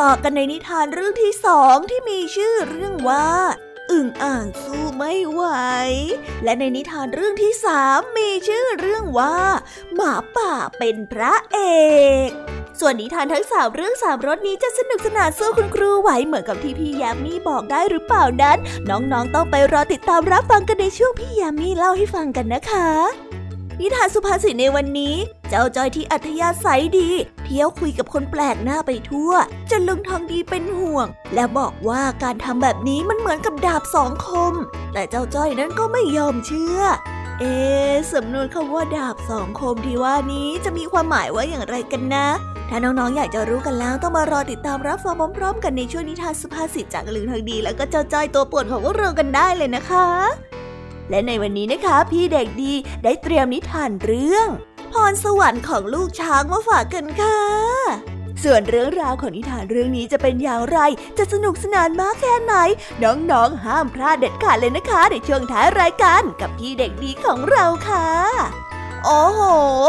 ต่อกันในนิทานเรื่องที่สองที่มีชื่อเรื่องว่าอึ่งอ่างสู้ไม่ไหว และในนิทานเรื่องที่สามมีชื่อเรื่องว่า หมาป่าเป็นพระเอก ส่วนนิทานทั้งสามเรื่องสามรสนี้จะสนุกสนานสู้คุณครูไหวเหมือนกับที่พี่ยามีบอกได้หรือเปล่านั้น น้องๆต้องไปรอติดตามรับฟังกันในช่วงพี่ยามีเล่าให้ฟังกันนะคะ นิทานสุภาษิตในวันนี้ เจ้าจอยที่อัธยาศัยดี เที่ยวคุยกับคนแปลกหน้าไปทั่ว จนลุงทองดีเป็นห่วง และบอกว่าการทำแบบนี้มันเหมือนกับดาบสองคม แต่เจ้าจ้อยนั้นก็ไม่ยอมเชื่อ เอ๊สำนวนคำว่าดาบสองคมที่ว่านี้จะมีความหมายว่าอย่างไรกันนะ ถ้าน้องๆอยากจะรู้กันแล้วต้องมารอติดตามรับฟังพร้อมๆ กันในช่วงนิทานสุภาษิตจากลุงทองดี แล้วก็เจ้าจ้อยตัวป่วนของพวกเรากันได้เลยนะคะ และในวันนี้นะคะ พี่เด็กดีได้เตรียมนิทานเรื่อง พรสวรรค์ของลูกช้างมาฝากกันค่ะ ส่วนเรื่องราวของนิทานเรื่องนี้จะเป็นอย่างไร จะสนุกสนานมากแค่ไหน น้องๆ ห้ามพลาดเด็ดขาดเลยนะคะ ในช่วงท้ายรายการกับพี่เด็กดีของเราค่ะโอ้โห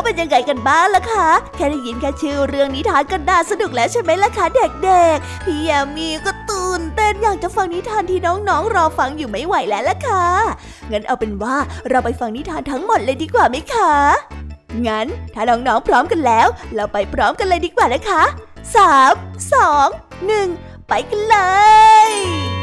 เป็นยังไงกันบ้างล่ะคะ แค่ได้ยินแค่ชื่อเรื่องนิทานก็น่าสนุกแล้วใช่ไหมล่ะคะเด็กๆ พี่ยามีก็ ตื่นเต้นอยากจะฟังนิทานที่น้องๆ รอฟังอยู่ไม่ไหวแล้วล่ะค่ะ งั้นเอาเป็นว่าเราไปฟังนิทานทั้งหมดเลยดีกว่าไหมคะ งั้นถ้าน้องๆพร้อมกันแล้ว เราไปพร้อมกันเลยดีกว่านะคะสามสองหนึ่งไปกันเลย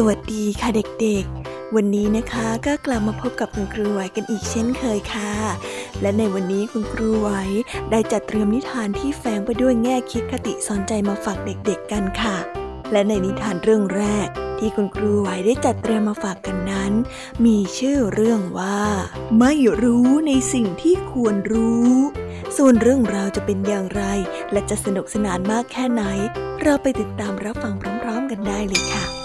สวัสดีค่ะเด็กๆ วันนี้นะคะก็กลับมาพบกับคุณครูไหวกันอีกเช่นเคยค่ะ และในวันนี้คุณครูไหวได้จัดเตรียมนิทานที่แฝงไปด้วยแง่คิดคติสอนใจมาฝากเด็กๆกันค่ะ และในนิทานเรื่องแรก ที่คุณครูไหวได้จัดเตรียมมาฝากกันนั้น มีชื่อเรื่องว่า ไม่รู้ในสิ่งที่ควรรู้ ส่วนเรื่องราวจะเป็นอย่างไร และจะสนุกสนานมากแค่ไหน เราไปติดตามรับฟังพร้อม ๆ กันได้เลยค่ะ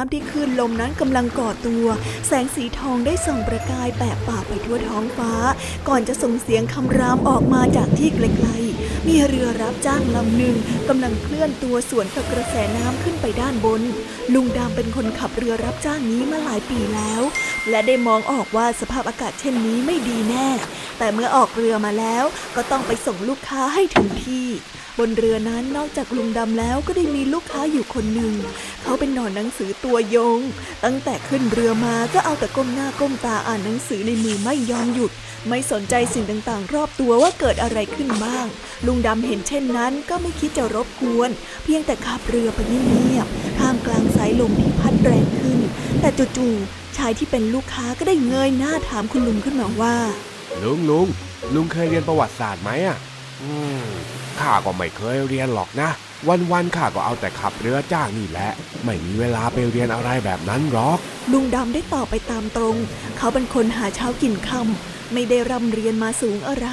น้ำที่คลื่นลมนั้นกำลังก่อตัว แสงสีทองได้ส่องประกายแปะป่าไปทั่วท้องฟ้า ก่อนจะส่งเสียงคำรามออกมาจากที่ไกลๆ มีเรือรับจ้างลำหนึ่งกำลังเคลื่อนตัวสวนกับกระแสน้ำขึ้นไปด้านบน ลุงดำเป็นคนขับเรือรับจ้างนี้มาหลายปีแล้ว และได้มองออกว่าสภาพอากาศเช่นนี้ไม่ดีแน่ แต่เมื่อออกเรือมาแล้วก็ต้องไปส่งลูกค้าให้ถึงที่ บนเรือนั้นนอกจากลุงดำแล้วก็ได้มีลูกค้าอยู่คนหนึ่ง เขาเป็นหนอนหนังสือตัวยง ตั้งแต่ขึ้นเรือมาก็เอาแต่ก้มหน้าก้มตาอ่านหนังสือในมือไม่ยอมหยุด ไม่สนใจสิ่งต่างๆ รอบตัวว่าเกิดอะไรขึ้นบ้าง ลุงดำเห็นเช่นนั้นก็ไม่คิดจะรบกวน เพียงแต่ขับเรือไปเงียบๆท่ามกลางสายลมที่พัดแรงขึ้น แต่จู่ๆชายที่เป็นลูกค้าก็ได้เงยหน้าถามคุณลุงขึ้นมาว่า ลุงลุงลุงเคยเรียนประวัติศาสตร์ไหมอะ อืม ข้าก็ไม่เคยเรียนหรอกนะ วันๆข้าก็เอาแต่ขับเรือจ้างนี่แหละ ไม่มีเวลาไปเรียนอะไรแบบนั้นหรอก ลุงดำได้ตอบไปตามตรง เขาเป็นคนหาเช้ากินค่ำไม่ได้ร่ำเรียนมาสูงอะไร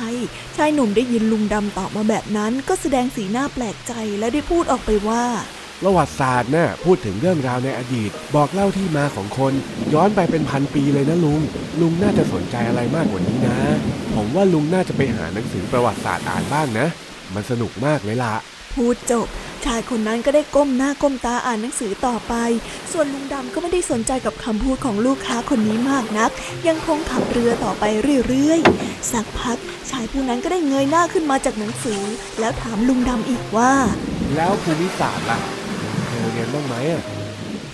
ชายหนุ่มได้ยินลุงดำตอบมาแบบนั้น ก็แสดงสีหน้าแปลกใจและได้พูดออกไปว่าประวัติศาสตร์น่ะพูดถึงเรื่องราวในอดีต บอกเล่าที่มาของคน ย้อนไปเป็นพันปีเลยนะลุง ลุงน่าจะสนใจอะไรมากกว่านี้นะ ผมว่าลุงน่าจะไปหาหนังสือประวัติศาสตร์อ่านบ้างนะ มันสนุกมากเลยล่ะพูดจบ ชายคนนั้นก็ได้ก้มหน้าก้มตาอ่านหนังสือต่อไป ส่วนลุงดำก็ไม่ได้สนใจกับคำพูดของลูกค้าคนนี้มากนัก ยังคงขับเรือต่อไปเรื่อยๆ สักพัก ชายผู้นั้นก็ได้เงยหน้าขึ้นมาจากหนังสือ แล้วถามลุงดำอีกว่า แล้วภูมิศาสตร์ล่ะเคยเรียนบ้างไหมอะ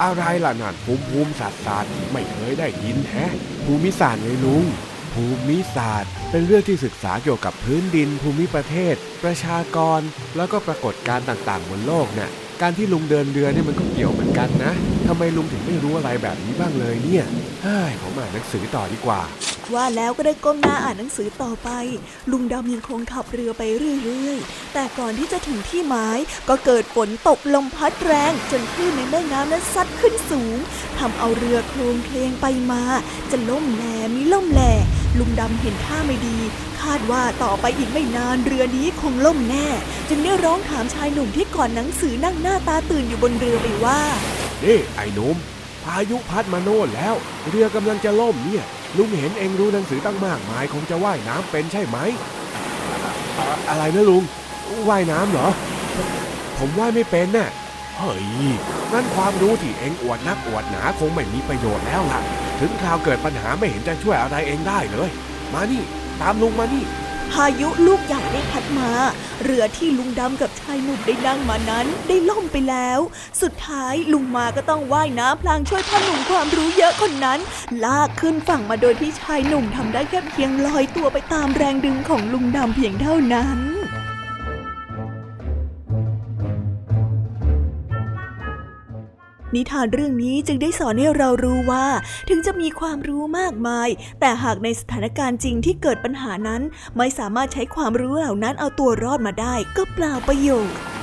อะไรล่ะนั่นภูมิภูมิศาสตร์ศาสตร์ไม่เคยได้ยินแฮะภูมิศาสตร์ไงลุง ภูมิศาสตร์ เป็นเรื่องที่ศึกษาเกี่ยวกับพื้นดิน ภูมิประเทศ ประชากร แล้วก็ปรากฏการณ์ต่างๆ บนโลกเนี่ย การที่ลุงเดินเรือเนี่ยมันก็เกี่ยวเหมือนกันนะ ทำไมลุงถึงไม่รู้อะไรแบบนี้บ้างเลยเนี่ยเฮ้ยผมอ่านหนังสือต่อดีกว่า ว่าแล้วก็ได้ก้มหน้าอ่านหนังสือต่อไป ลุงดำยังคงขับเรือไปเรื่อยๆ แต่ก่อนที่จะถึงที่หมาย ก็เกิดฝนตกลมพัดแรง จนคลื่นในแม่น้ำนั้นซัดขึ้นสูงทำเอาเรือโคลงเคลงไปมา จะล่มแลมีล่มแหลลุงดำเห็นท่าไม่ดี คาดว่าต่อไปอีกไม่นานเรือนี้คงล่มแน่ จึงได้ร้องถามชายหนุ่มที่ก่อนหนังสือนั่งหน้าตาตื่นอยู่บนเรือไปว่า นี่ไอ้นุ่มพายุพัดมาโน่นแล้ว เรือกำลังจะล่มเนี่ย ลุงเห็นเองรู้หนังสือตั้งมากมายคงจะว่ายน้ำเป็นใช่ไหม อะอะไรนะลุงว่ายน้ำเหรอ ผมว่ายไม่เป็นน่ะเฮ้ยนั่นความรู้ที่เองอวดนักอวดหนาคงไม่มีประโยชน์แล้วล่ะ ถึงคราวเกิดปัญหาไม่เห็นจะช่วยอะไรเองได้เลย มานี่ ตามลุงมานี่ พายุลูกใหญ่ได้พัดมา เรือที่ลุงดำกับชายหนุ่มได้นั่งมานั้นได้ล่มไปแล้ว สุดท้ายลุงมาก็ต้องว่ายน้ำพลางช่วยพ่อหนุ่มความรู้เยอะคนนั้น ลากขึ้นฝั่งมาโดยที่ชายหนุ่มทำได้แค่เพียงลอยตัวไปตามแรงดึงของลุงดำเพียงเท่านั้น นิทานเรื่องนี้จึงได้สอนให้เรารู้ว่า ถึงจะมีความรู้มากมาย แต่หากในสถานการณ์จริงที่เกิดปัญหานั้น ไม่สามารถใช้ความรู้เหล่านั้นเอาตัวรอดมาได้ ก็เปล่าประโยชน์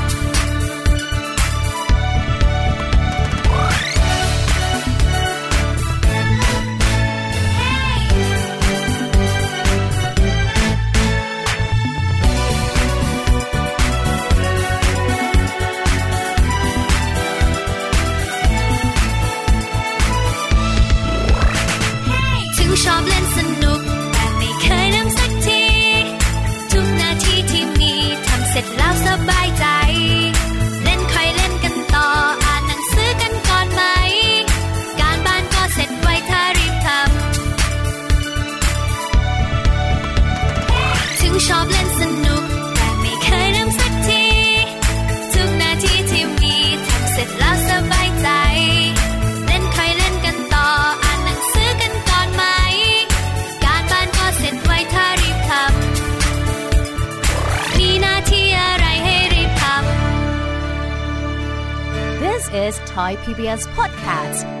Thai PBS Podcast.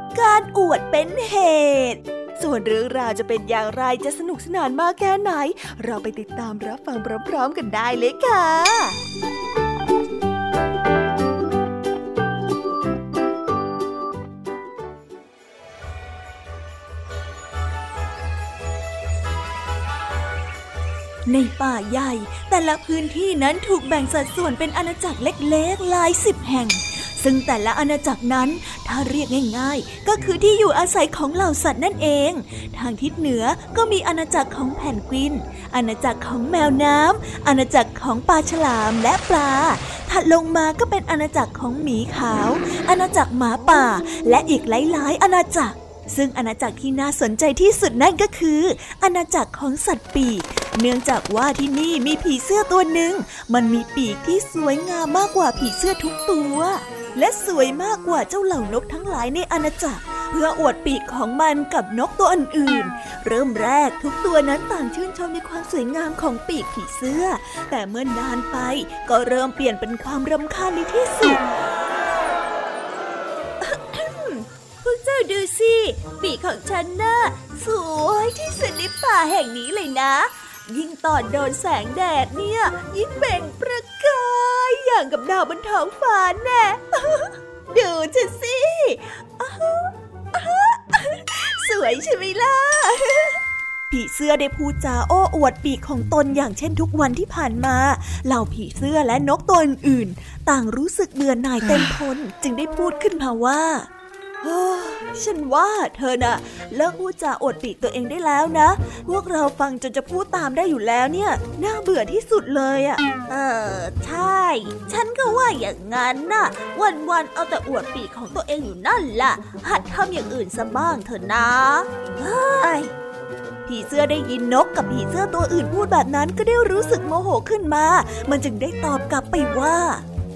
การอวดเป็นเหตุ ส่วนเรื่องราวจะเป็นอย่างไรจะสนุกสนานมากแค่ไหน เราไปติดตามรับฟังพร้อมๆกันได้เลยค่ะในป่าใหญ่แต่ละพื้นที่นั้นถูกแบ่งสัดส่วนเป็นอาณาจักรเล็กๆหลายสิบแห่ง ซึ่งแต่ละอาณาจักรนั้นถ้าเรียกง่ายๆ ก็คือที่อยู่อาศัยของเหล่าสัตว์นั่นเอง ทางทิศเหนือก็มีอาณาจักรของแผ่นกวิน อาณาจักรของแมวน้ำอาณาจักรของปลาฉลามและปลา ถัดลงมาก็เป็นอาณาจักรของหมีขาว อาณาจักรหมาป่า และอีกหลายๆ อาณาจักรซึ่งอาณาจักรที่น่าสนใจที่สุดนั่นก็คือ อาณาจักรของสัตว์ปีก เนื่องจากว่าที่นี่มีผีเสื้อตัวหนึ่ง มันมีปีกที่สวยงามมากกว่าผีเสื้อทุกตัว และสวยมากกว่าเจ้าเหล่านกทั้งหลายในอาณาจักร เพื่ออวดปีกของมันกับนกตัวอื่นๆ เริ่มแรกทุกตัวนั้นต่างชื่นชมในความสวยงามของปีกผีเสื้อ แต่เมื่อนานไปก็เริ่มเปลี่ยนเป็นความรำคาญในที่สุดพวกเจ้าดูสิ ปีกของฉันน่ะสวยที่สุดในป่าแห่งนี้เลยนะ ยิ่งตอนโดนแสงแดดเนี่ย ยิ่งเบ่งประ อย่างกับดาวบนท้องฟ้าแน่ดูฉันสิสวยใช่ไหมล่ะผีเสื้อได้พูดจาโอ้อวดปีกของตนอย่างเช่นทุกวันที่ผ่านมา เหล่าผีเสื้อและนกตัวอื่นๆต่างรู้สึกเบื่อหน่ายเต็มทนจึงได้พูดขึ้นมาว่า ฉันว่าเธอน่ะ เลิกพูดจาอดปีกตัวเองได้แล้วนะ พวกเราฟังจนจะพูดตามได้อยู่แล้วเนี่ย น่าเบื่อที่สุดเลยอะ่ะ เออ ใช่ ฉันก็ว่าอย่างงั้นน่ะ วันๆเอาแต่อวดปีกของตัวเองอยู่นั่นล่ะ หัดทำอย่างอื่นซะบ้างเถอะนะเฮ้ยผีเสื้อได้ยินนกกับผีเสื้อตัวอื่นพูดแบบนั้นก็ได้รู้สึกโมโหขึ้นมา มันจึงได้ตอบกลับไปว่า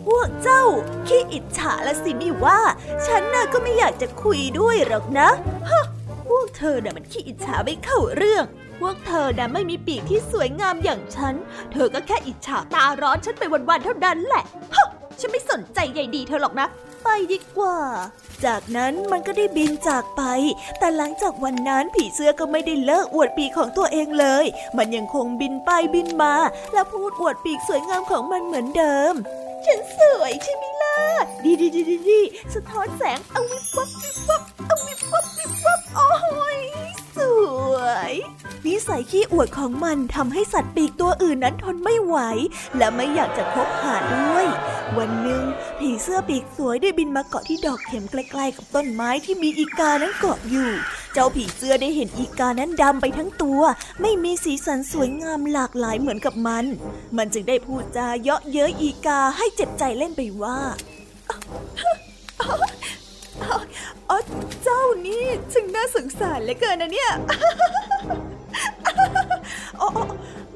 พวกเจ้าขี้อิจฉาละสินี่ว่า ฉันน่ะก็ไม่อยากจะคุยด้วยหรอกนะฮะพวกเธอน่ะมันขี้อิจฉาไม่เข้าเรื่อง พวกเธอน่ะไม่มีปีกที่สวยงามอย่างฉัน เธอก็แค่อิจฉาตาร้อนฉันไปวันๆเท่านั้นแหละฮะฉันไม่สนใจใยดีเธอหรอกนะ ไปดีกว่า จากนั้นมันก็ได้บินจากไป แต่หลังจากวันนั้นผีเสื้อก็ไม่ได้เลิกอวดปีกของตัวเองเลย มันยังคงบินไปบินมา และพูดอวดปีกสวยงามของมันเหมือนเดิม ฉันสวยใช่ไหมล่ะดีดีดีดีดีสะท้อนแสงเอาวิบวับวิบวับเอาวิบวับวิบวับโอ้ย วย นิสัยขี้อวดของมันทำให้สัตว์ปีกตัวอื่นนั้นทนไม่ไหว และไม่อยากจะคบหาด้วย วันหนึ่งผีเสื้อปีกสวยได้บินมาเกาะที่ดอกเข็มใกล้ๆกับต้นไม้ที่มีอีกานั้นเกาะอยู่ เจ้าผีเสื้อได้เห็นอีกานั้นดำไปทั้งตัว ไม่มีสีสันสวยงามหลากหลายเหมือนกับมัน มันจึงได้พูดจาเยาะเย้ยอีกาให้เจ็บใจเล่นไปว่า อ๋อเจ้านี่ช่างน่าสงสารเหลือเกินนะเนี่ยโอ๋อ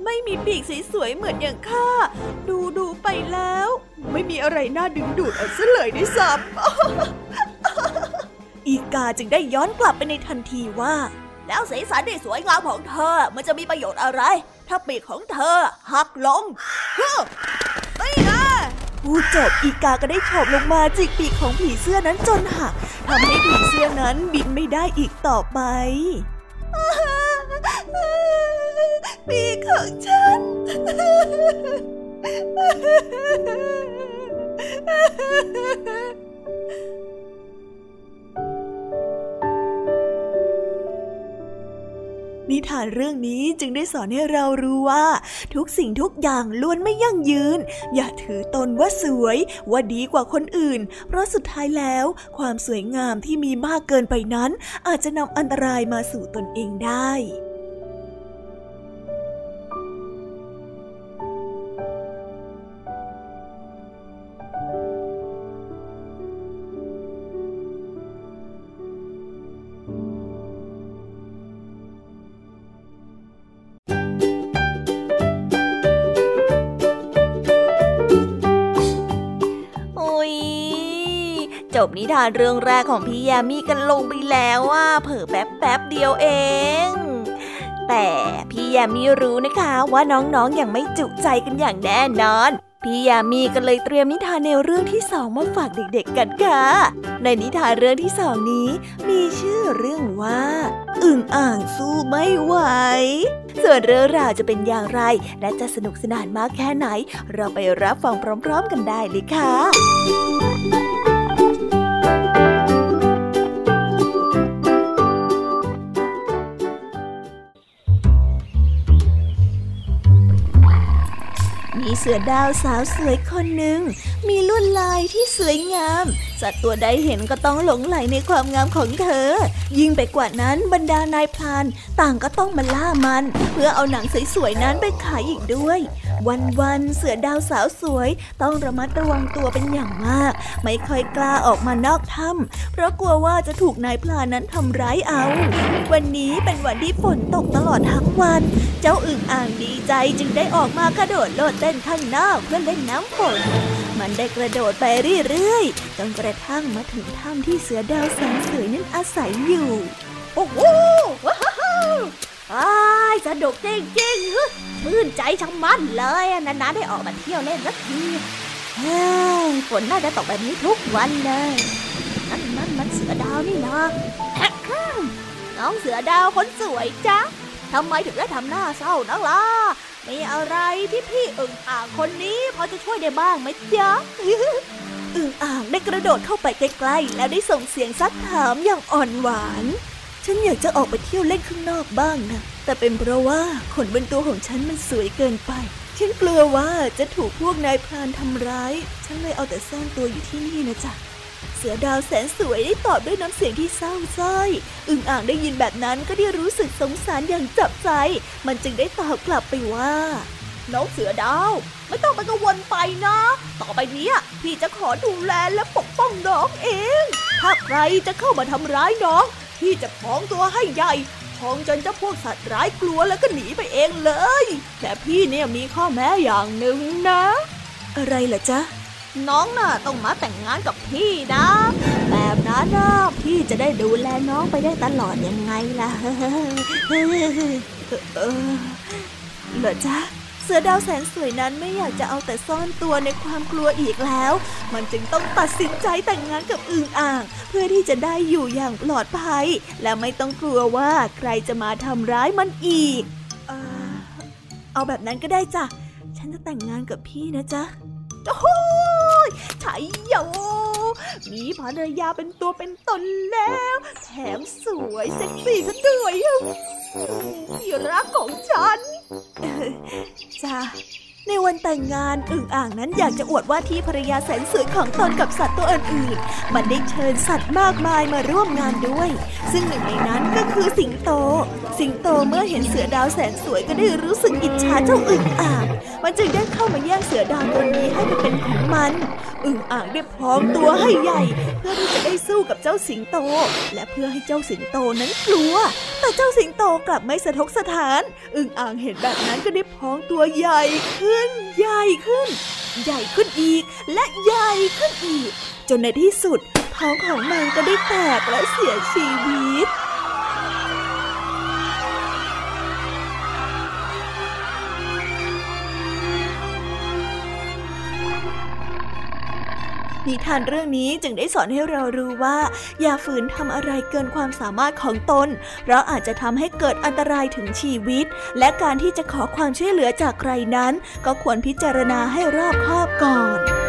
ไม่มีปีกสวยๆเหมือนอย่างข้า ดูดูไปแล้ว ไม่มีอะไรน่าดึงดูดเอาซะเลยด้วยซ้ำอีกาจึงได้ย้อนกลับไปในทันทีว่า แล้วสีสันที่สวยงามของเธอ มันจะมีประโยชน์อะไร ถ้าปีกของเธอหักลงเฮ้ยนะ พูดจบอีกาก็ได้โฉบลงมาจิกปีกของผีเสื้อนั้นจนหักทำให้ผีเสื้อนั้นบินไม่ได้อีกต่อไปปีกของฉัน นิทานเรื่องนี้จึงได้สอนให้เรารู้ว่า ทุกสิ่งทุกอย่างล้วนไม่ยั่งยืน อย่าถือตนว่าสวย ว่าดีกว่าคนอื่น เพราะสุดท้ายแล้ว ความสวยงามที่มีมากเกินไปนั้น อาจจะนำอันตรายมาสู่ตนเองได้ บนิทานเรื่องแรกของพี่ยามีกันลงไปแล้วว่าเผอแป๊บแป๊บเดียวเอง แต่พี่ยามีรู้นะคะว่าน้องๆออย่างไม่จุใจกันอย่างแน่นอน พี่ยามีก็เลยเตรียมนิทานแนวเรื่องที่สองมาฝากเด็กๆกันค่ะ ในนิทานเรื่องที่สองนี้ มีชื่อเรื่องว่าอึ่งอ่างสู้ไม่ไหว ส่วนเรื่องราวจะเป็นอย่างไร และจะสนุกสนานมากแค่ไหน เราไปรับฟังพร้อม ๆ กันได้เลยค่ะ มีเสือดาวสาวสวยคนหนึ่งมีลวดลายที่สวยงาม สัตว์ตัวใดเห็นก็ต้องหลงไหลในความงามของเธอ ยิ่งไปกว่านั้นบรรดานายพลาน ต่างก็ต้องมาล่ามัน เพื่อเอาหนังสวยๆนั้นไปขายอีกด้วย วันๆเสือดาวสาวสวย ต้องระมัดระวังตัวเป็นอย่างมาก ไม่ค่อยกล้าออกมานอกถ้ำเพราะกลัวว่าจะถูกนายพลานนั้นทำร้ายเอา วันนี้เป็นวันที่ฝนตกตลอดทั้งวัน เจ้าอึ่งอ่างดีใจจึงได้ออกมากระโดดโลดเต้นข้างนอกเพื่อเล่นน้ำฝน มันได้กระโดดไปเรื่อยๆจนกระระทั่งมาถึงถ้ำที่เสือดาวแสนสวยนั้นอาศัยอยู่ โอ้โหว้าวอ้ายสนุกจริงๆชื่นใจชะมัดเลยนานๆได้ออกมาเที่ยวเล่นสักทีฝนน่าจะตกแบบนี้ทุกวันเลย นั่นนั่นมันเสือดาวนี่นะน้องเสือดาวคนสวยจ้ะทำไมถึงได้ทำหน้าเศร้านักล่ะมีอะไรที่พี่อึ่งอ่างคนนี้พอจะช่วยได้บ้างไหมจ๊ะ อึ่งอ่างได้กระโดดเข้าไปใกล้ๆ แล้วได้ส่งเสียงซักถามอย่างอ่อนหวาน ฉันอยากจะออกไปเที่ยวเล่นข้างนอกบ้างนะ แต่เป็นเพราะว่าขนบนตัวของฉันมันสวยเกินไป ฉันกลัวว่าจะถูกพวกนายพรานทำร้าย ฉันเลยเอาแต่ซ่อนตัวอยู่ที่นี่นะจ๊ะเสือดาวแสนสวยได้ตอบด้วยน้ำเสียงที่เศร้าส้อย อึ่งอ่างได้ยินแบบนั้นก็ได้รู้สึกสงสารอย่างจับใจ มันจึงได้ตอบกลับไปว่า น้องเสือดาว ไม่ต้องไปกังวลไปนะ ต่อไปนี้พี่จะขอดูแลและปกป้องน้องเอง ถ้าใครจะเข้ามาทำร้ายน้อง พี่จะพองตัวให้ใหญ่พองจนเจ้าพวกสัตว์ร้ายกลัวแล้วก็หนีไปเองเลย แต่พี่เนี่ยมีข้อแม้อย่างหนึ่งนะ อะไรล่ะจ๊ะ น้องน่ะต้องมาแต่งงานกับพี่นะ แบบนั้นนะพี่จะได้ดูแลน้องไปได้ตลอดยังไงล่ะเออเหรอจ๊ะเสือดาวแสนสวยนั้นไม่อยากจะเอาแต่ซ่อนตัวในความกลัวอีกแล้ว มันจึงต้องตัดสินใจแต่งงานกับอึ่งอ่าง เพื่อที่จะได้อยู่อย่างปลอดภัย และไม่ต้องกลัวว่าใครจะมาทำร้ายมันอีก เออเอาแบบนั้นก็ได้จ้ะ ฉันจะแต่งงานกับพี่นะจ๊ะโอ้ ยชัยโย มีภรรยาเป็นตัวเป็นตนแล้ว แถมสวยเซ็กซี่ซะด้วยที่รักของฉันจ้า ในวันแต่งงานอึ่งอ่างนั้นอยากจะอวดว่าที่ภรรยาแสนสวยของตนกับสัตว์ตัวอื่นๆ มันได้เชิญสัตว์มากมายมาร่วมงานด้วย ซึ่งหนึ่งในนั้นก็คือสิงโต สิงโตเมื่อเห็นเสือดาวแสนสวยก็ได้รู้สึกอิจฉาเจ้าอึ่งอ่าง มันจึงได้เข้ามาแย่งเสือดาวตัวนี้ให้มันเป็นของมัน อึ่งอ่างได้พร้อมตัวให้ใหญ่ เพื่อที่จะได้สู้กับเจ้าสิงโต และเพื่อให้เจ้าสิงโตนั้นกลัว แต่เจ้าสิงโตกลับไม่สะทกสถาน อึ่งอ่างเห็นแบบนั้นก็ได้พองตัวใหญ่ขึ้นใหญ่ขึ้น ใหญ่ขึ้นอีก และใหญ่ขึ้นอีก จนในที่สุดท้องของมันก็ได้แตกและเสียชีวิต นิทานเรื่องนี้จึงได้สอนให้เรารู้ว่า อย่าฝืนทำอะไรเกินความสามารถของตน เพราะอาจจะทำให้เกิดอันตรายถึงชีวิต และการที่จะขอความช่วยเหลือจากใครนั้น ก็ควรพิจารณาให้รอบคอบก่อน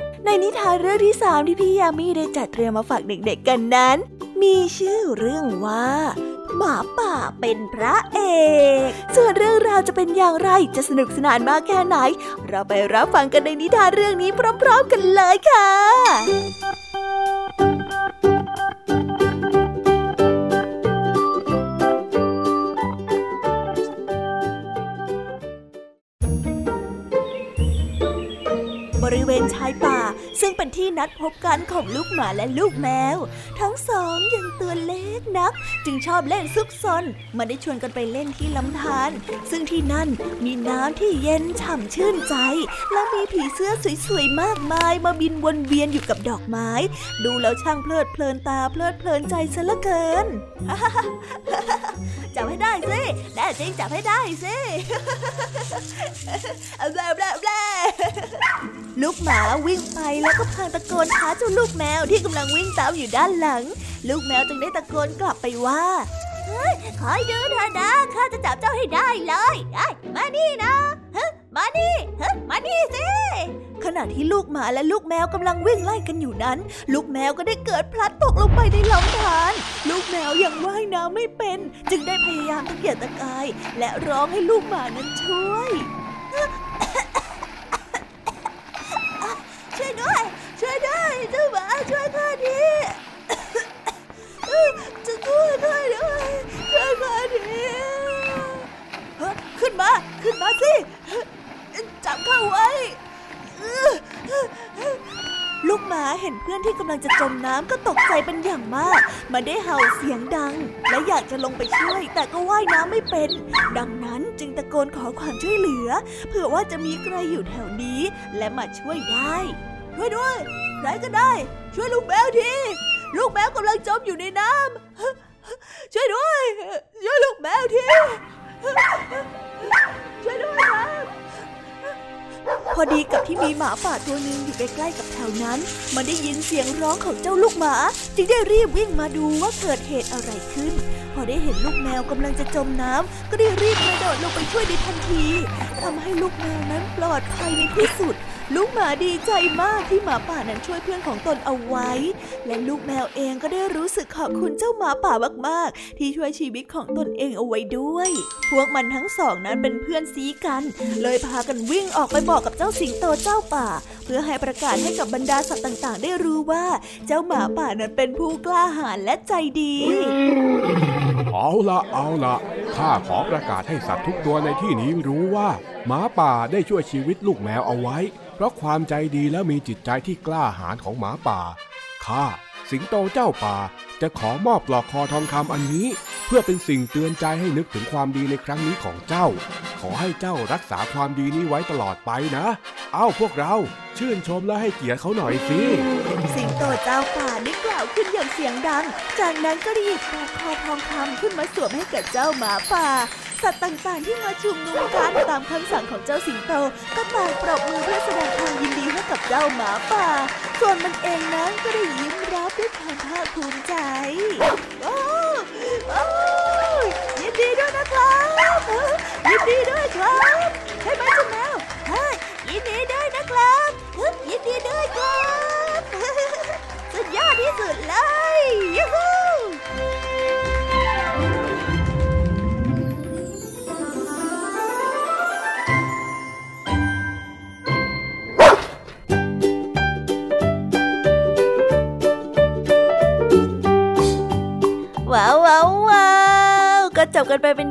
ในนิทานเรื่องที่สามที่พี่ยามีได้จัดเตรียมมาฝากเด็กๆกันนั้น มีชื่อเรื่องว่าหมาป่าเป็นพระเอก ส่วนเรื่องราวจะเป็นอย่างไรจะสนุกสนานมากแค่ไหน เราไปรับฟังกันในนิทานเรื่องนี้พร้อม ๆ กันเลยค่ะ ที่นัดพบกันของลูกหมาและลูกแมว ทั้งสองยังตัวเล็กนัก จึงชอบเล่นซุกซนมันได้ชวนกันไปเล่นที่ลำธารซึ่งที่นั่นมีน้ำที่เย็นฉ่ำชื่นใจ และมีผีเสื้อสวยๆมากมายมาบินวนเวียนอยู่กับดอกไม้ ดูแล้วช่างเพลิดเพลินตาเพลิดเพลินใจซะเหลือเกิน จับให้ได้สิแน่จริงจับให้ได้สิแบลแบลแบลลูกหมาวิ่งไปแล้วก็พางตะโกนหาเจ้าลูกแมวที่กำลังวิ่งตามอยู่ด้านหลัง ลูกแมวจึงได้ตะโกนกลับไปว่า คอยดูเถอะนะข้าจะจับเจ้าให้ได้เลยไอ้มานี่นะฮะมานี่ฮะมานี่สิขณะที่ลูกหมาและลูกแมวกำลังวิ่งไล่กันอยู่นั้น ลูกแมวก็ได้เกิดพลัดตกลงไปในลำธารลูกแมวยังว่ายน้ำไม่เป็น จึงได้พยายามตะเกียกตะกาย และร้องให้ลูกหมานั้นช่วย ช่วยด้วย ช่วยด้วยเจ้าหมาช่วยข้าที ช่วยข้าด้วยช่วยข้าทีเฮ้ยขึ้นมา ขึ้นมาสิ จับเข้าไว้ ลูกหมาเห็นเพื่อนที่กำลังจะจมน้ำก็ตกใจเป็นอย่างมาก มันได้เห่าเสียงดัง และอยากจะลงไปช่วย แต่ก็ว่ายน้ำไม่เป็น ดังนั้นจึงตะโกนขอความช่วยเหลือ เผื่อว่าจะมีใครอยู่แถวนี้ และมาช่วยได้ ช่วยด้วย ใครก็ได้ ช่วยลูกแมวที ลูกแมวกำลังจมอยู่ในน้ำช่วยด้วย ช่วยลูกแมวทีช่วยด้วยครับพอดีกับที่มีหมาป่าตัวหนึ่งอยู่ใกล้ๆกับแถวนั้น มันได้ยินเสียงร้องของเจ้าลูกหมา จึงได้รีบวิ่งมาดูว่าเกิดเหตุอะไรขึ้น พอได้เห็นลูกแมวกำลังจะจมน้ำก็ได้รีบกระโดดลงไปช่วยในทันทีทำให้ลูกแมวนั้นปลอดภัยในที่สุด ลูกหมาดีใจมากที่หมาป่านั้นช่วยเพื่อนของตนเอาไว้ และลูกแมวเองก็ได้รู้สึกขอบคุณเจ้าหมาป่ามากๆ ที่ช่วยชีวิตของตนเองเอาไว้ด้วย พวกมันทั้งสองนั้นเป็นเพื่อนซีกัน เลยพากันวิ่งออกไปบอกกับเจ้าสิงโตเจ้าป่า เพื่อให้ประกาศให้กับบรรดาสัตว์ต่าง ๆ ได้รู้ว่าเจ้าหมาป่านั้นเป็นผู้กล้าหาญและใจดี เอาละเอาละข้าขอประกาศให้สัตว์ทุกตัวในที่นี้รู้ว่าหมาป่าได้ช่วยชีวิตลูกแมวเอาไว้ราะความใจดีและมีจิตใจที่กล้าหาญของหมาป่าข้าสิงโตเจ้าป่า จะขอมอบปลอกคอทองคำอันนี้ เพื่อเป็นสิ่งเตือนใจให้นึกถึงความดีในครั้งนี้ของเจ้า ขอให้เจ้ารักษาความดีนี้ไว้ตลอดไปนะ เอ้าพวกเรา ชื่นชมและให้เกียรติเขาหน่อยสิ สิงโตเจ้าป่าได้กล่าวขึ้นอย่างเสียงดัง จากนั้นก็ได้หยิบปลอกคอทองคำขึ้นมาสวมให้กับเจ้าหมาป่าสัตว์ต่างๆที่มาชุมนุมกันตามคำสั่งของเจ้าสิงโตก็ต่างปรบมือเพื่อแสดงความยินดีให้กับเจ้าหมาป่า ส่วนมันเองนั้นก็ได้ยิ้ม ด้วยความภาคภูมิใจ โอ้โอ้ยินดีด้วยนะครับยินดีด้วยครับใช่ไหมคุณแมวใช่ยินดีด้วยนะครับยินดีด้วยครับ ก็จบกันไป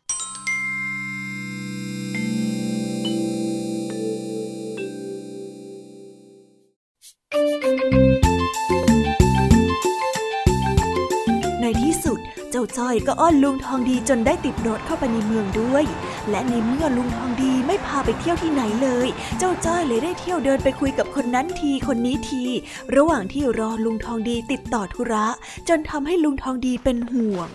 ก็อ้อนลุงทองดีจนได้ติดรถเข้าไปในเมืองด้วย และในเมื่อลุงทองดีไม่พาไปเที่ยวที่ไหนเลย เจ้าจ้อยเลยได้เที่ยวเดินไปคุยกับคนนั้นทีคนนี้ที ระหว่างที่รอลุงทองดีติดต่อธุระ จนทำให้ลุงทองดีเป็นห่วง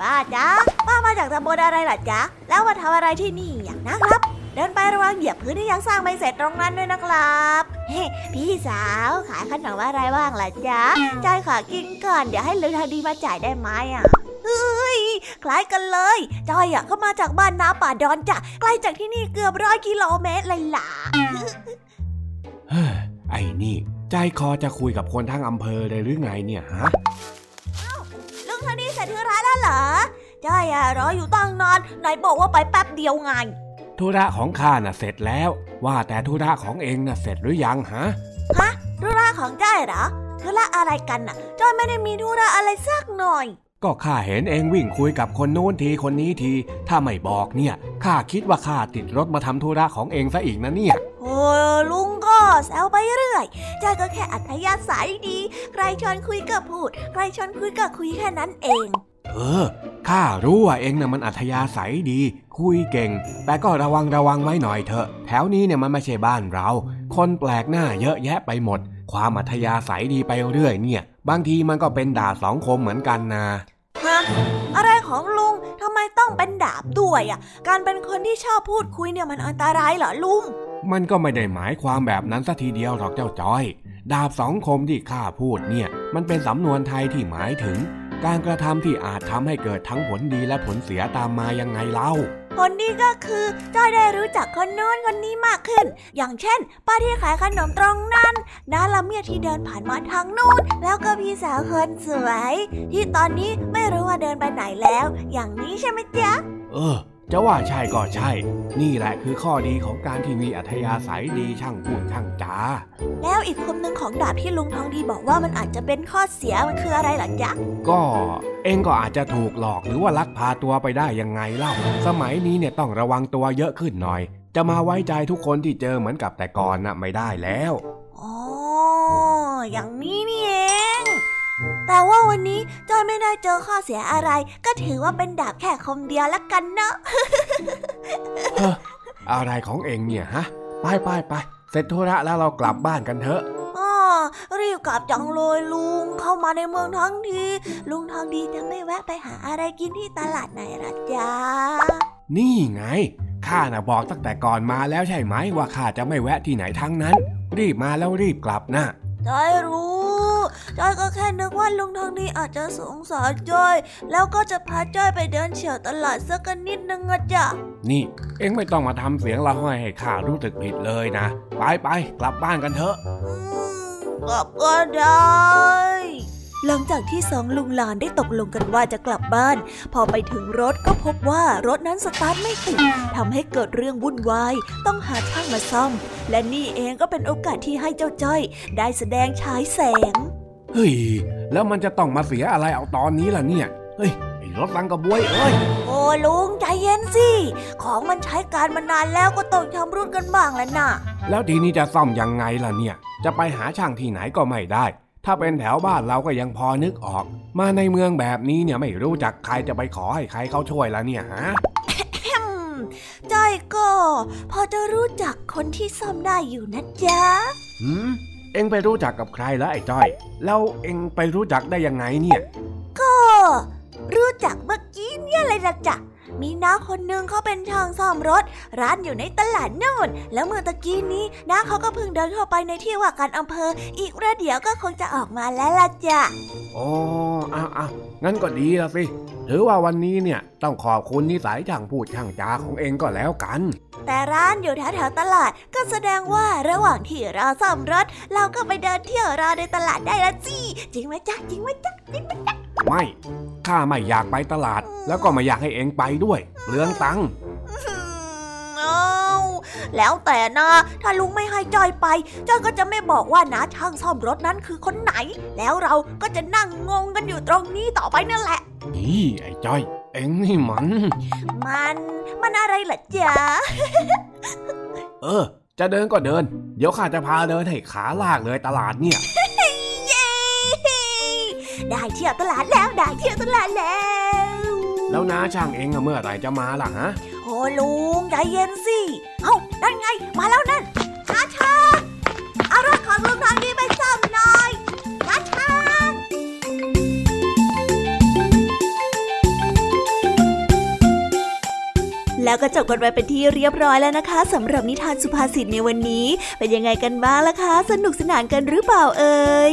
ป้าจ๊ะป้ามาจากตำบลอะไรล่ะจ๊ะแล้วมาทำอะไรที่นี่อย่างนะครับ เดินไประวังเหยียบพื้นที่ยังสร้างไม่เสร็จตรงนั้นด้วยนะครับเฮ้พี่สาวขายขนมอะไรบ้างล่ะจ๊ะจอยขอกินก่อนเดี๋ยวให้ลุงทองดีมาจ่ายได้ไหมอะ คล้ายกันเลยจอยอะก็มาจากบ้านนาป่าดอนจ้ะไกลจากที่นี่เกือบร้อยกิโลเมตรเลยล่ะเฮ้ยไอ้นี่ ใจคอจะคุยกับคนทั้งอำเภอเลยหรือไงเนี่ยฮะลุงทองดีเสร็จธุระแล้วเหรอจอยอะรออยู่ตั้งนานไหนบอกว่าไปแป๊บเดียวไงธุระของข้าน่ะเสร็จแล้ว ว่าแต่ธุระของเองน่ะเสร็จหรือยังฮะฮะธุระของจ้อยเหรอธุระอะไรกันน่ะจ้อยไม่ได้มีธุระอะไรสักหน่อย ก็ข้าเห็นเองวิ่งคุยกับคนนู้นทีคนนี้ที ถ้าไม่บอกเนี่ยข้าคิดว่าข้าติดรถมาทำธุระของเองซะอีกนะเนี่ย โอ้ลุงก็แซวไปเรื่อยจ้อยก็แค่อัธยาศัยดี ใครชวนคุยก็พูด ใครชวนคุยก็คุยแค่นั้นเอง เออข้ารู้ว่าเองน่ะมันอัธยาศัยดี คุยเก่ง แต่ก็ระวังระวังไว้หน่อยเถอะ แถวนี้เนี่ยมันไม่ใช่บ้านเรา คนแปลกหน้าเยอะแยะไปหมด ความอัธยาศัยดีไปเรื่อยเนี่ย บางทีมันก็เป็นดาบสองคมเหมือนกันนะฮะอะไรของลุงทำไมต้องเป็นดาบด้วยอะ การเป็นคนที่ชอบพูดคุยเนี่ยมันอันตรายเหรอลุง มันก็ไม่ได้หมายความแบบนั้นสัทีเดียวหรอกเจ้าจ้อย ดาบสองคมที่ข้าพูดเนี่ย มันเป็นสำนวนไทยที่หมายถึง การกระทำที่อาจทำให้เกิดทั้งผลดีและผลเสียตามมายังไงเล่า ผลดีก็คือจ้อยได้รู้จักคนโน้นคนนี้มากขึ้น อย่างเช่น ป้าที่ขายขนมตรงนั้นน้าละเมียดที่เดินผ่านมาทางนู้น แล้วก็พี่สาวคนสวย ที่ตอนนี้ไม่รู้ว่าเดินไปไหนแล้ว อย่างนี้ใช่ไหมจ๊ะ เออ จะว่าใช่ก็ใช่ นี่แหละคือข้อดีของการที่มีอัธยาศัยดีช่างพูดช่างจา แล้วอีกคมหนึ่งของดาบที่ลุงทองดีบอกว่ามันอาจจะเป็นข้อเสียมันคืออะไรล่ะจ๊ะก็เองก็อาจจะถูกหลอกหรือว่าลักพาตัวไปได้ยังไงเล่า สมัยนี้เนี่ยต้องระวังตัวเยอะขึ้นหน่อย จะมาไว้ใจทุกคนที่เจอเหมือนกับแต่ก่อนน่ะไม่ได้แล้ว อ๋อ อย่างนี้นี่เอง แต่ว่าวันนี้จอยไม่ได้เจอข้อเสียอะไร ก็ถือว่าเป็นดาบแค่คมเดียวละกันเนาะเฮ้ออะไรของเองเนี่ยฮะ ไปไปไปเสร็จธุระแล้วเรากลับบ้านกันเถอะอ๋อรีบกลับจังเลยลุงเข้ามาในเมืองทั้งที ลุงทองดีจะไม่แวะไปหาอะไรกินที่ตลาดไหนล่ะจ๊ะนี่ไงข้าน่ะบอกตั้งแต่ก่อนมาแล้วใช่ไหมว่าข้าจะไม่แวะที่ไหนทั้งนั้น รีบมาแล้วรีบกลับนะ จอยรู้จอยก็แค่นึกว่าลุงทองดีอาจจะสงสารจอย แล้วก็จะพาจอยไปเดินเฉียวตลาดสักนิดนึงอะจ้ะนี่เองไม่ต้องมาทำเสียงละห้อยให้ข้ารู้สึกผิดเลยนะ ไปไปกลับบ้านกันเถอะกลับก็ได้ หลังจากที่สองลุงหลานได้ตกลงกันว่าจะกลับบ้าน พอไปถึงรถก็พบว่ารถนั้นสตาร์ทไม่ติดทำให้เกิดเรื่องวุ่นวาย ต้องหาช่างมาซ่อม และนี่เองก็เป็นโอกาสที่ให้เจ้าจ้อย ได้แสดงฉายแสง เฮ้ย แล้วมันจะต้องมาเสียอะไรเอาตอนนี้ล่ะเนี่ย เฮ้ยไอ้รรถลังกระบวยเอ้ย โอ้ลุงใจเย็นสิ ของมันใช้การมานานแล้วก็ต้องชำรุดกันบ้างแล้วน่ะ แล้วทีนี้จะซ่อมยังไงล่ะเนี่ย จะไปหาช่างที่ไหนก็ไม่ได้ ถ้าเป็นแถวบ้านเราก็ยังพอนึกออก มาในเมืองแบบนี้เนี่ยไม่รู้จักใครจะไปขอให้ใครเขาช่วยละเนี่ยฮะอืมจ้อยก็ พอจะรู้จักคนที่ซ่อมได้อยู่นะจ๊ะหืมเอ็งไปรู้จักกับใครแล้วไอ้จ้อย แล้วเอ็งไปรู้จักได้ยังไงเนี่ย ก็ รู้จักเมื่อกี้เนี่ยเลยนะจ๊ะ มีน้าคนนึงเขาเป็นช่างซ่อมรถ ร้านอยู่ในตลาดนู่น แล้วเมื่อตะกี้นี้น้าเขาก็เพิ่งเดินเข้าไปในที่ว่าการอำเภอ อีกประเดี๋ยวก็คงจะออกมาแล้วล่ะจ้ะอ๋ออ้าวอ้าวงั้นก็ดีละสิถือว่าวันนี้เนี่ยต้องขอบคุณนิสัยช่างพูดช่างจาของเองก็แล้วกัน แต่ร้านอยู่แถวๆตลาดก็แสดงว่าระหว่างที่เราซ่อมรถ เราก็ไปเดินเที่ยวรอในตลาดได้ละจีจริงไหมจ๊ะจริงไหมจ๊ะจริงไหมจ๊ะ ไม่ ข้าไม่อยากไปตลาด แล้วก็ไม่อยากให้เองไปด้วยเปลืองตังค์อืมเอาแล้วแต่นะ ถ้าลุงไม่ให้จอยไป จอยก็จะไม่บอกว่าน้าช่างซ่อมรถนั้นคือคนไหน แล้วเราก็จะนั่งงงกันอยู่ตรงนี้ต่อไปนั่นแหละ นี่ไอ้จ้อย เอ็งนี่มัน มัน มันอะไรล่ะจ๊ะ เออ จะเดินก็เดิน เดี๋ยวข้าจะพาเดินให้ขาลากเลยตลาดเนี่ยเย้ ได้เที่ยวตลาดแล้วได้เที่ยวตลาดแล้ว แล้วน้าช่างเองอะเมื่อไหร่จะมาล่ะฮะโอ้ลุงใจเย็นสิเอ้านั่นไง มาแล้วนั่นช้าช้าเอารถของลุงทางนี้ไปซ่อมหน่อยช้าช้าแล้วก็จบกันไปเป็นที่เรียบร้อยแล้วนะคะสำหรับนิทานสุภาษิตในวันนี้ เป็นยังไงกันบ้างล่ะคะ สนุกสนานกันหรือเปล่าเอ่ย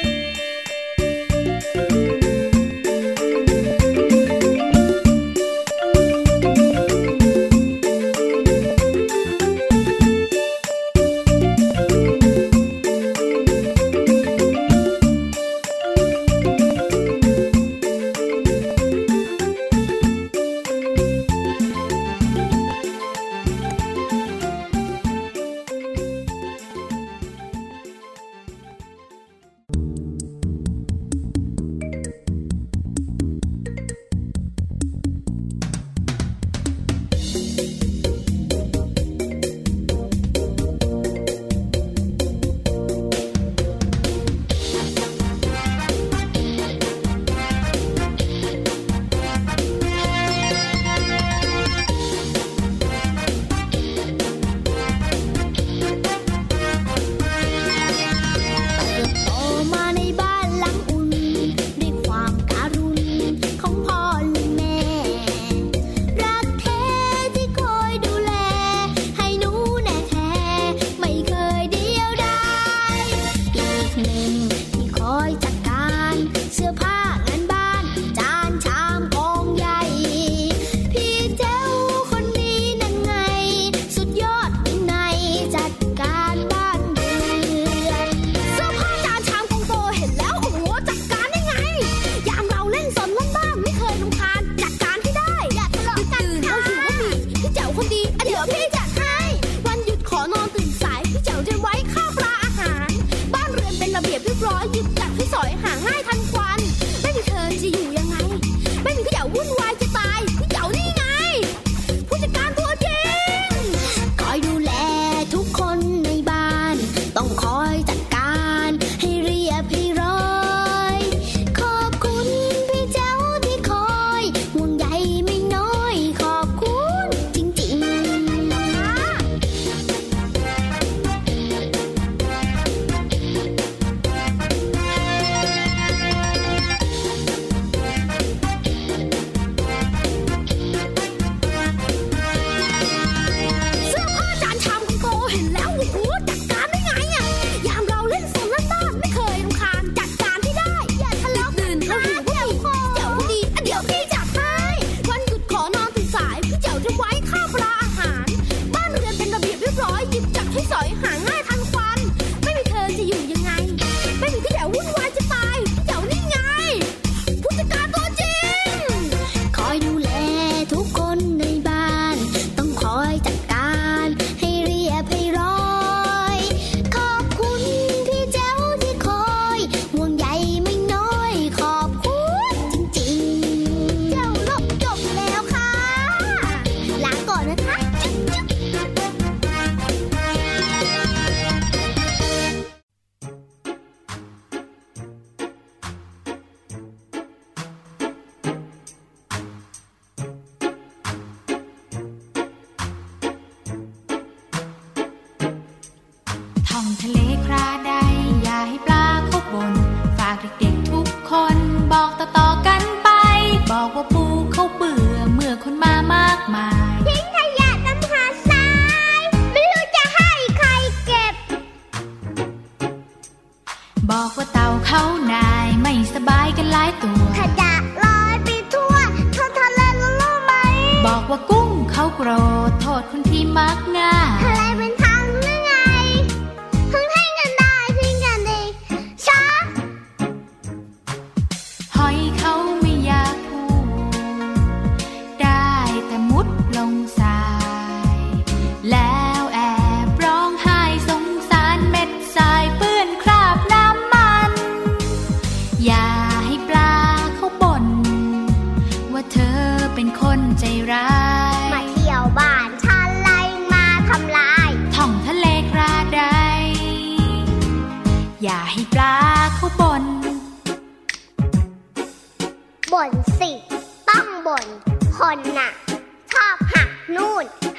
ว่ากุ้งเขาโกรธโทษคนที่มักง่าย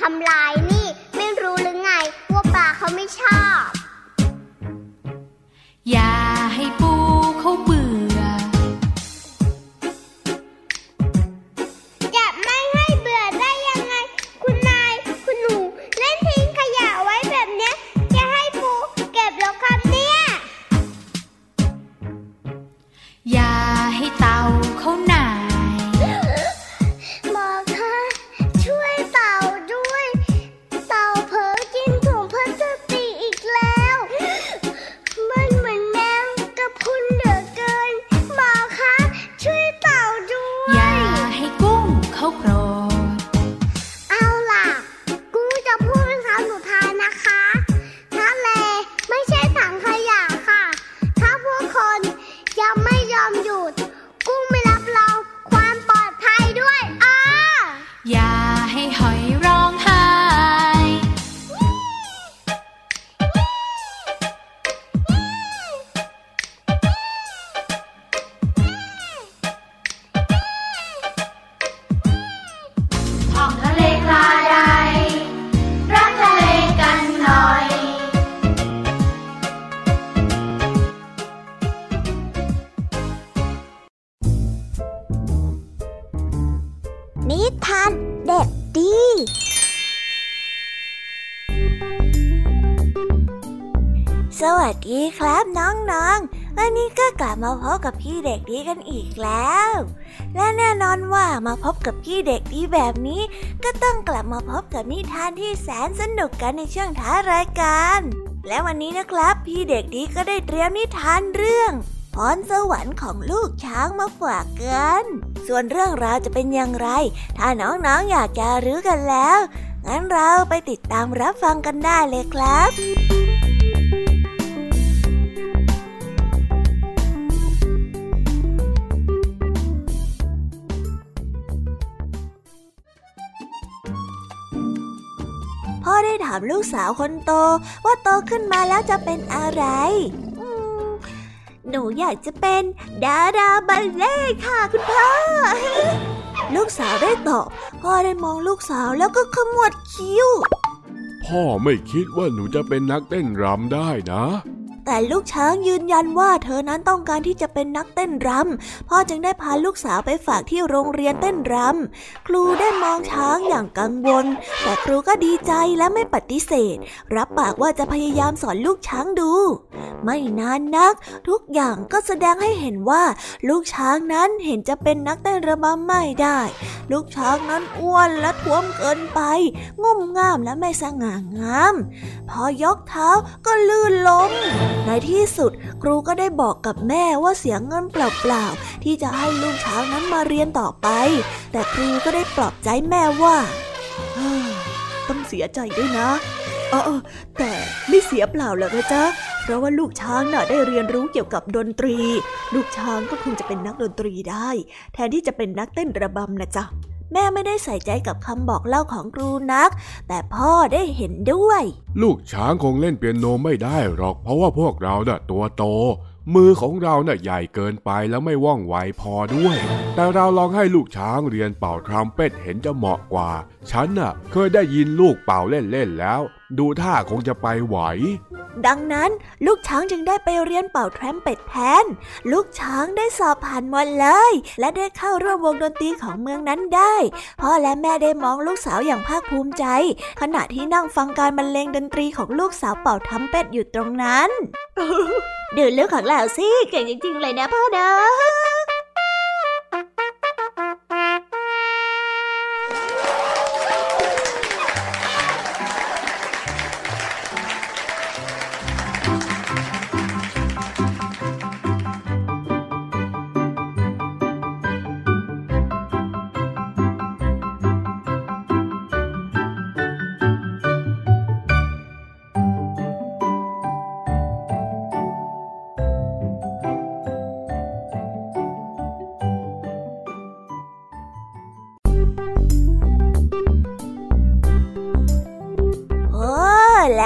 ทำลาย กลับมาพบกับพี่เด็กดีกันอีกแล้ว และแน่นอนว่ามาพบกับพี่เด็กดีแบบนี้ ก็ต้องกลับมาพบกับนิทานที่แสนสนุกกันในช่วงท้ายรายการ และวันนี้นะครับ พี่เด็กดีก็ได้เตรียมนิทานเรื่องพรสวรรค์ของลูกช้างมาฝากกัน ส่วนเรื่องราวจะเป็นอย่างไร ถ้าน้องๆออยากจะรู้กันแล้ว งั้นเราไปติดตามรับฟังกันได้เลยครับ ได้ถามลูกสาวคนโต ว่าโตขึ้นมาแล้วจะเป็นอะไรหนูอยากจะเป็นดาราบัลเล่ต์ค่ะคุณพ่อ ลูกสาวได้ตอบ พ่อได้มองลูกสาวแล้วก็ขมวดคิ้ว พ่อไม่คิดว่าหนูจะเป็นนักเต้นรำได้นะ แต่ลูกช้างยืนยันว่าเธอนั้นต้องการที่จะเป็นนักเต้นรำพ่อจึงได้พาลูกสาวไปฝากที่โรงเรียนเต้นรำครูได้มองช้างอย่างกังวล แต่ครูก็ดีใจและไม่ปฏิเสธ รับปากว่าจะพยายามสอนลูกช้างดู ไม่นานนัก ทุกอย่างก็แสดงให้เห็นว่า ลูกช้างนั้นเห็นจะเป็นนักเต้นระบำไม่ได้ ลูกช้างนั้นอ้วนและท้วมเกินไป งุ่มง่ามและไม่สง่างาม พอยกเท้าก็ลื่นล้มในที่สุดครูก็ได้บอกกับแม่ว่าเสียเงินเปล่าๆที่จะให้ลูกช้างนั้นมาเรียนต่อไป แต่ครูก็ได้ปลอบใจแม่ว่าต้องเสียใจด้วยนะเออแต่ไม่เสียเปล่าหรอกนะจ๊ะเพราะว่าลูกช้างน่ะได้เรียนรู้เกี่ยวกับดนตรี ลูกช้างก็คงจะเป็นนักดนตรีได้ แทนที่จะเป็นนักเต้นระบำนะจ๊ะ แม่ไม่ได้ใส่ใจกับคำบอกเล่าของครูนัก แต่พ่อได้เห็นด้วย ลูกช้างคงเล่นเปียโนไม่ได้หรอก เพราะว่าพวกเราน่ะตัวโต มือของเราน่ะใหญ่เกินไปแล้วไม่ว่องไวพอด้วย แต่เราลองให้ลูกช้างเรียนเป่าทรัมเป็ตเห็นจะเหมาะกว่า ฉันน่ะเคยได้ยินลูกเป่าเล่นๆแล้ว ดูท่าคงจะไปไหว ดังนั้นลูกช้างจึงได้ไปเรียนเป่าแทรมเป็ดแทน ลูกช้างได้สอบผ่านหมดเลย และได้เข้าร่วมวงดนตรีของเมืองนั้นได้ พ่อและแม่ได้มองลูกสาวอย่างภาคภูมิใจ ขณะที่นั่งฟังการบรรเลงดนตรีของลูกสาวเป่าทำเป็ดอยู่ตรงนั้นดูลูกของเราสิเก่งจริงๆเลยนะพ่อนะ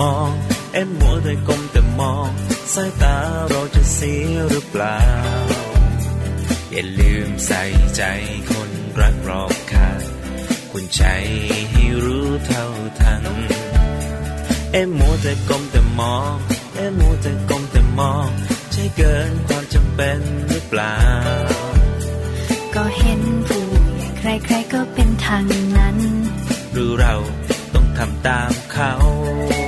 มแต่มอง เอ็มมัวแต่ก้มแต่มอง สายตาเราจะเสียหรือเปล่า อย่าลืมใส่ใจคนรักรอบค่าคุณใจให้รู้เท่าทัน เอ็มมัวแต่ก้มแต่มอง เอ็มมัวแต่ก้มแต่มอง ใช่เกินความจำเป็นหรือเปล่า ก็เห็นผู้ใครๆก็เป็นทางนั้น หรือเราทำตามเขาเ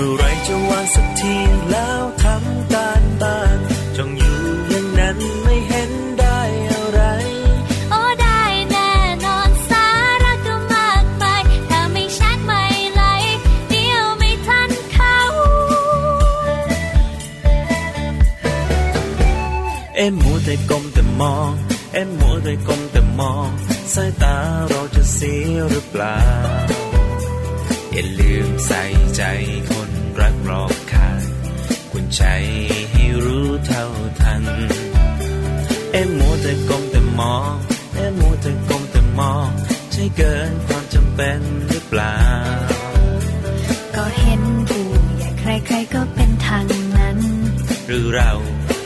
มื่อไรจะวางสักทีแล้วทำการบ้านจงอยู่อย่างนั้นไม่เห็นได้อะไร โอ้ได้แน่นอนสาระก็มากมายถ้าไม่ชัดไม่ไหลเดียวไม่ทันเขา เอ็มมัวแต่ก้มแต่มอง เอ็มมัวแต่ก้มแต่มอง สายตาเราจะเสียหรือเปล่า อย่าลืมใส่ใจคนรักรอบค่าคุณใจให้รู้เท่าทัน เอ็มมัวแต่ก้มแต่มองเอ็มมัวแต่ก้มแต่มอง ใช่เกินความจำเป็นหรือเปล่า ก็เห็นผู้ใหญ่ใครๆก็เป็นทางนั้น หรือเรา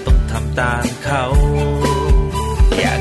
ต้องทำตามเขา อยาก